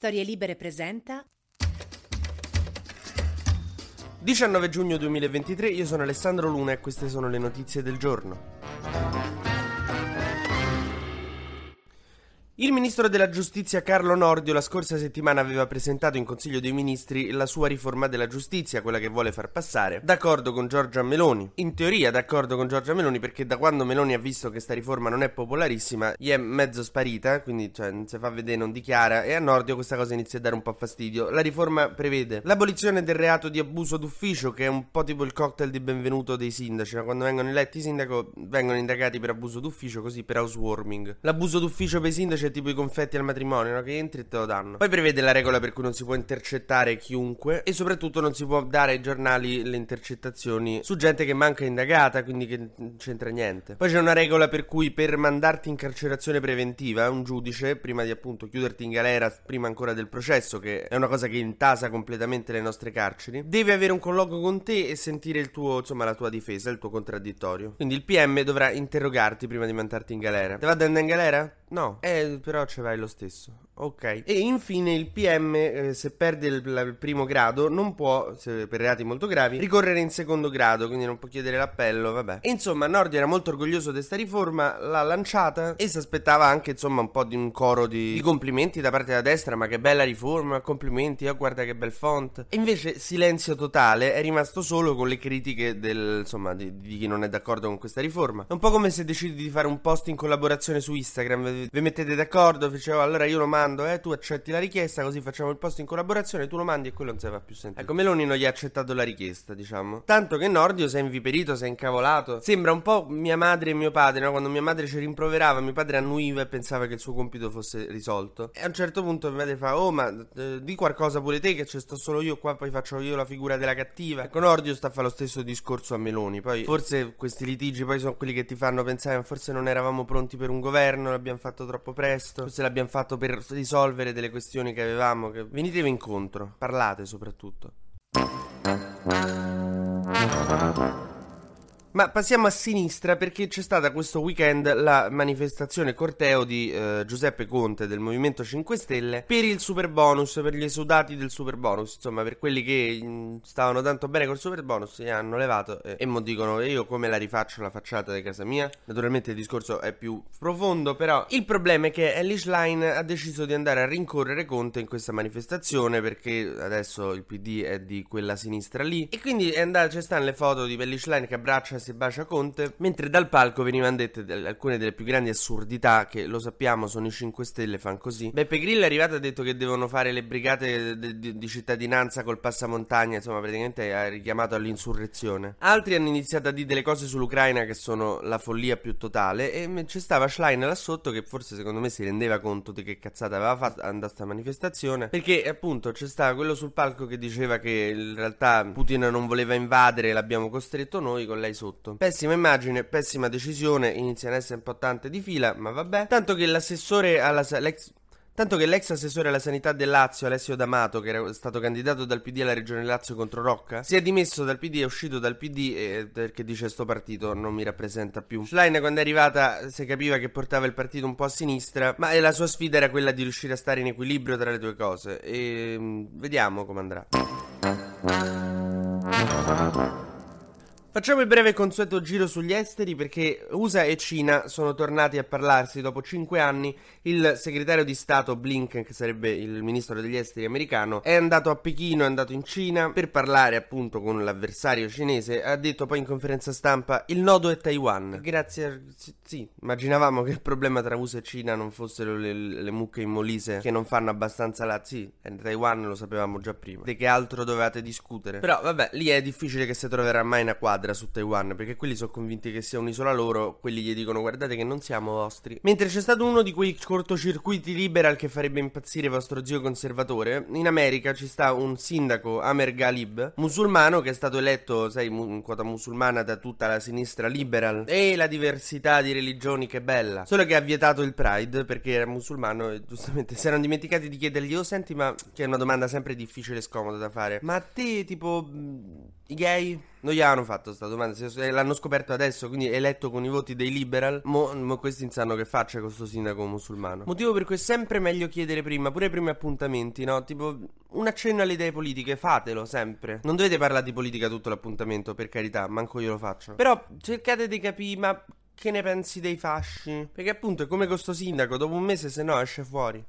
Storie Libere presenta 19 giugno 2023, io sono Alessandro Luna e queste sono le notizie del giorno. Il ministro della giustizia Carlo Nordio la scorsa settimana aveva presentato in Consiglio dei Ministri la sua riforma della giustizia, quella che vuole far passare, d'accordo con Giorgia Meloni. In teoria d'accordo con Giorgia Meloni perché da quando Meloni ha visto che sta riforma non è popolarissima, gli è mezzo sparita, quindi cioè, non si fa vedere, non dichiara, e a Nordio questa cosa inizia a dare un po' fastidio. La riforma prevede l'abolizione del reato di abuso d'ufficio, che è un po' tipo il cocktail di benvenuto dei sindaci, no? quando vengono eletti sindaco vengono indagati per abuso d'ufficio, così per housewarming. L'abuso d'ufficio per i sindaci tipo i confetti al matrimonio, no? Che entri e te lo danno. Poi prevede la regola per cui non si può intercettare chiunque e soprattutto non si può dare ai giornali le intercettazioni su gente che manca indagata, quindi che c'entra niente. Poi c'è una regola per cui per mandarti in carcerazione preventiva un giudice, prima di appunto chiuderti in galera, prima ancora del processo, che è una cosa che intasa completamente le nostre carceri, deve avere un colloquio con te e sentire il tuo, insomma, la tua difesa, il tuo contraddittorio. Quindi il PM dovrà interrogarti prima di mandarti in galera. Te va ad in galera? No, eh, però ce vai lo stesso. Ok. E infine il PM, eh, se perde il, il, primo grado, non può, se, per reati molto gravi, ricorrere in secondo grado, quindi non può chiedere l'appello, vabbè. E insomma, Nordi era molto orgoglioso di questa riforma, l'ha lanciata e si aspettava anche, insomma, un po' di un coro di, di complimenti da parte della destra, ma che bella riforma, complimenti, oh, guarda che bel font. E invece silenzio totale, è rimasto solo con le critiche del, insomma, di, di chi non è d'accordo con questa riforma. È un po' come se decidi di fare un post in collaborazione su Instagram, vi mettete d'accordo, dicevo, allora io lo mando mando, eh, tu accetti la richiesta, così facciamo il post in collaborazione, tu lo mandi e quello non si va più sentito. Ecco, Meloni non gli ha accettato la richiesta, diciamo. Tanto che Nordio si è inviperito, si è incavolato. Sembra un po' mia madre e mio padre, no? Quando mia madre ci rimproverava, mio padre annuiva e pensava che il suo compito fosse risolto. E a un certo punto mia madre fa, oh, ma eh, di qualcosa pure te, che ci sto solo io qua, poi faccio io la figura della cattiva. Ecco, Nordio sta a fare lo stesso discorso a Meloni. Poi, forse questi litigi poi sono quelli che ti fanno pensare, forse non eravamo pronti per un governo, l'abbiamo fatto troppo presto, forse l'abbiamo fatto per risolvere delle questioni che avevamo. Che... Venitevi incontro, parlate soprattutto. Ma passiamo a sinistra perché c'è stata questo weekend la manifestazione corteo di eh, Giuseppe Conte del Movimento 5 Stelle per il super bonus, per gli esudati del super bonus, insomma per quelli che mh, mm, stavano tanto bene col super bonus, gli hanno levato e, e mo dicono io come la rifaccio la facciata di casa mia. Naturalmente il discorso è più profondo, però il problema è che Elish Line ha deciso di andare a rincorrere Conte in questa manifestazione perché adesso il PD è di quella sinistra lì e quindi è andata, ci stanno le foto di Elish Line che abbraccia si bacia Conte, mentre dal palco venivano dette alcune delle più grandi assurdità che lo sappiamo sono i 5 Stelle, fan così. Beppe Grillo è arrivato e ha detto che devono fare le brigate di, di, di cittadinanza col passamontagna, insomma praticamente ha richiamato all'insurrezione. Altri hanno iniziato a dire delle cose sull'Ucraina che sono la follia più totale e c'è stava Schlein là sotto che forse secondo me si rendeva conto di che cazzata aveva fatto andare a sta manifestazione perché appunto c'è stava quello sul palco che diceva che in realtà Putin non voleva invadere l'abbiamo costretto noi con lei sotto sotto. Pessima immagine, pessima decisione, iniziano ad essere un po' tante di fila, ma vabbè. Tanto che l'assessore alla... l'ex Tanto che l'ex assessore alla sanità del Lazio, Alessio D'Amato, che era stato candidato dal PD alla regione Lazio contro Rocca, si è dimesso dal PD, è uscito dal PD e, perché dice sto partito non mi rappresenta più. Schlein quando è arrivata si capiva che portava il partito un po' a sinistra, ma la sua sfida era quella di riuscire a stare in equilibrio tra le due cose e mm, vediamo come andrà. Facciamo il breve consueto giro sugli esteri perché USA e Cina sono tornati a parlarsi dopo cinque anni. Il segretario di Stato Blinken, che sarebbe il ministro degli esteri americano, è andato a Pechino, è andato in Cina per parlare appunto con l'avversario cinese. Ha detto poi in conferenza stampa il nodo è Taiwan. Grazie a... Sì, immaginavamo che il problema tra USA e Cina non fossero le, le mucche in Molise che non fanno abbastanza la... Sì, Taiwan lo sapevamo già prima. Di che altro dovevate discutere? Però vabbè, lì è difficile che si troverà mai una quadra quadra su Taiwan, perché quelli sono convinti che sia un'isola loro, quelli gli dicono guardate che non siamo vostri. Mentre c'è stato uno di quei cortocircuiti liberal che farebbe impazzire vostro zio conservatore, in America ci sta un sindaco, Amer Ghalib, musulmano che è stato eletto, sai, in quota musulmana da tutta la sinistra liberal. E la diversità di religioni che bella. Solo che ha vietato il Pride perché era musulmano e giustamente si erano dimenticati di chiedergli, oh senti ma, che è una domanda sempre difficile e scomoda da fare, ma a te tipo i gay non gli hanno fatto fatto sta domanda. Se, l'hanno scoperto adesso, quindi eletto con i voti dei liberal. Mo, mo questi non sanno che faccia con questo sindaco musulmano. Motivo per cui è sempre meglio chiedere prima, pure ai primi appuntamenti, no? Tipo, un accenno alle idee politiche, fatelo sempre. Non dovete parlare di politica tutto l'appuntamento, per carità, manco io lo faccio. Però cercate di capire, ma che ne pensi dei fasci? Perché appunto è come con sto sindaco, dopo un mese se no esce fuori.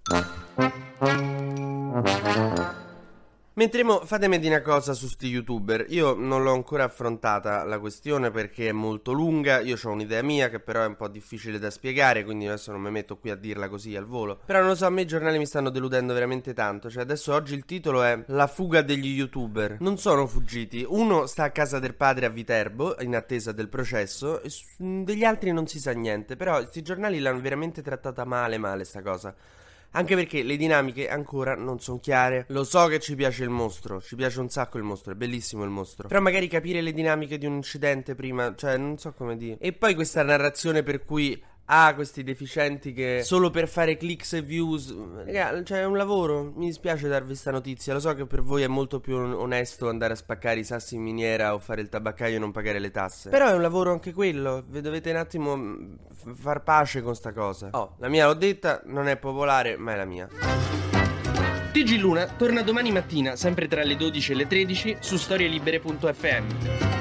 Mentre mo fatemi dire una cosa su sti youtuber, io non l'ho ancora affrontata la questione perché è molto lunga, io ho un'idea mia che però è un po' difficile da spiegare, quindi adesso non mi metto qui a dirla così al volo. Però non lo so, a me i giornali mi stanno deludendo veramente tanto, cioè adesso oggi il titolo è La fuga degli youtuber. Non sono fuggiti, uno sta a casa del padre a Viterbo in attesa del processo, e degli altri non si sa niente, però questi giornali l'hanno veramente trattata male male sta cosa. Anche perché le dinamiche ancora non sono chiare. Lo so che ci piace il mostro, ci piace un sacco il mostro, è bellissimo il mostro. Però magari capire le dinamiche di un incidente prima, cioè non so come dire. E poi questa narrazione per cui ha questi deficienti che solo per fare clicks e views. Raga, cioè è un lavoro. Mi dispiace darvi questa notizia. Lo so che per voi è molto più onesto andare a spaccare i sassi in miniera o fare il tabaccaio e non pagare le tasse. Però è un lavoro anche quello. Vi dovete un attimo mm, far pace con sta cosa. Oh, la mia l'ho detta, non è popolare, ma è la mia. TG Luna torna domani mattina, sempre tra le 12 e le 13, su storielibere.fm.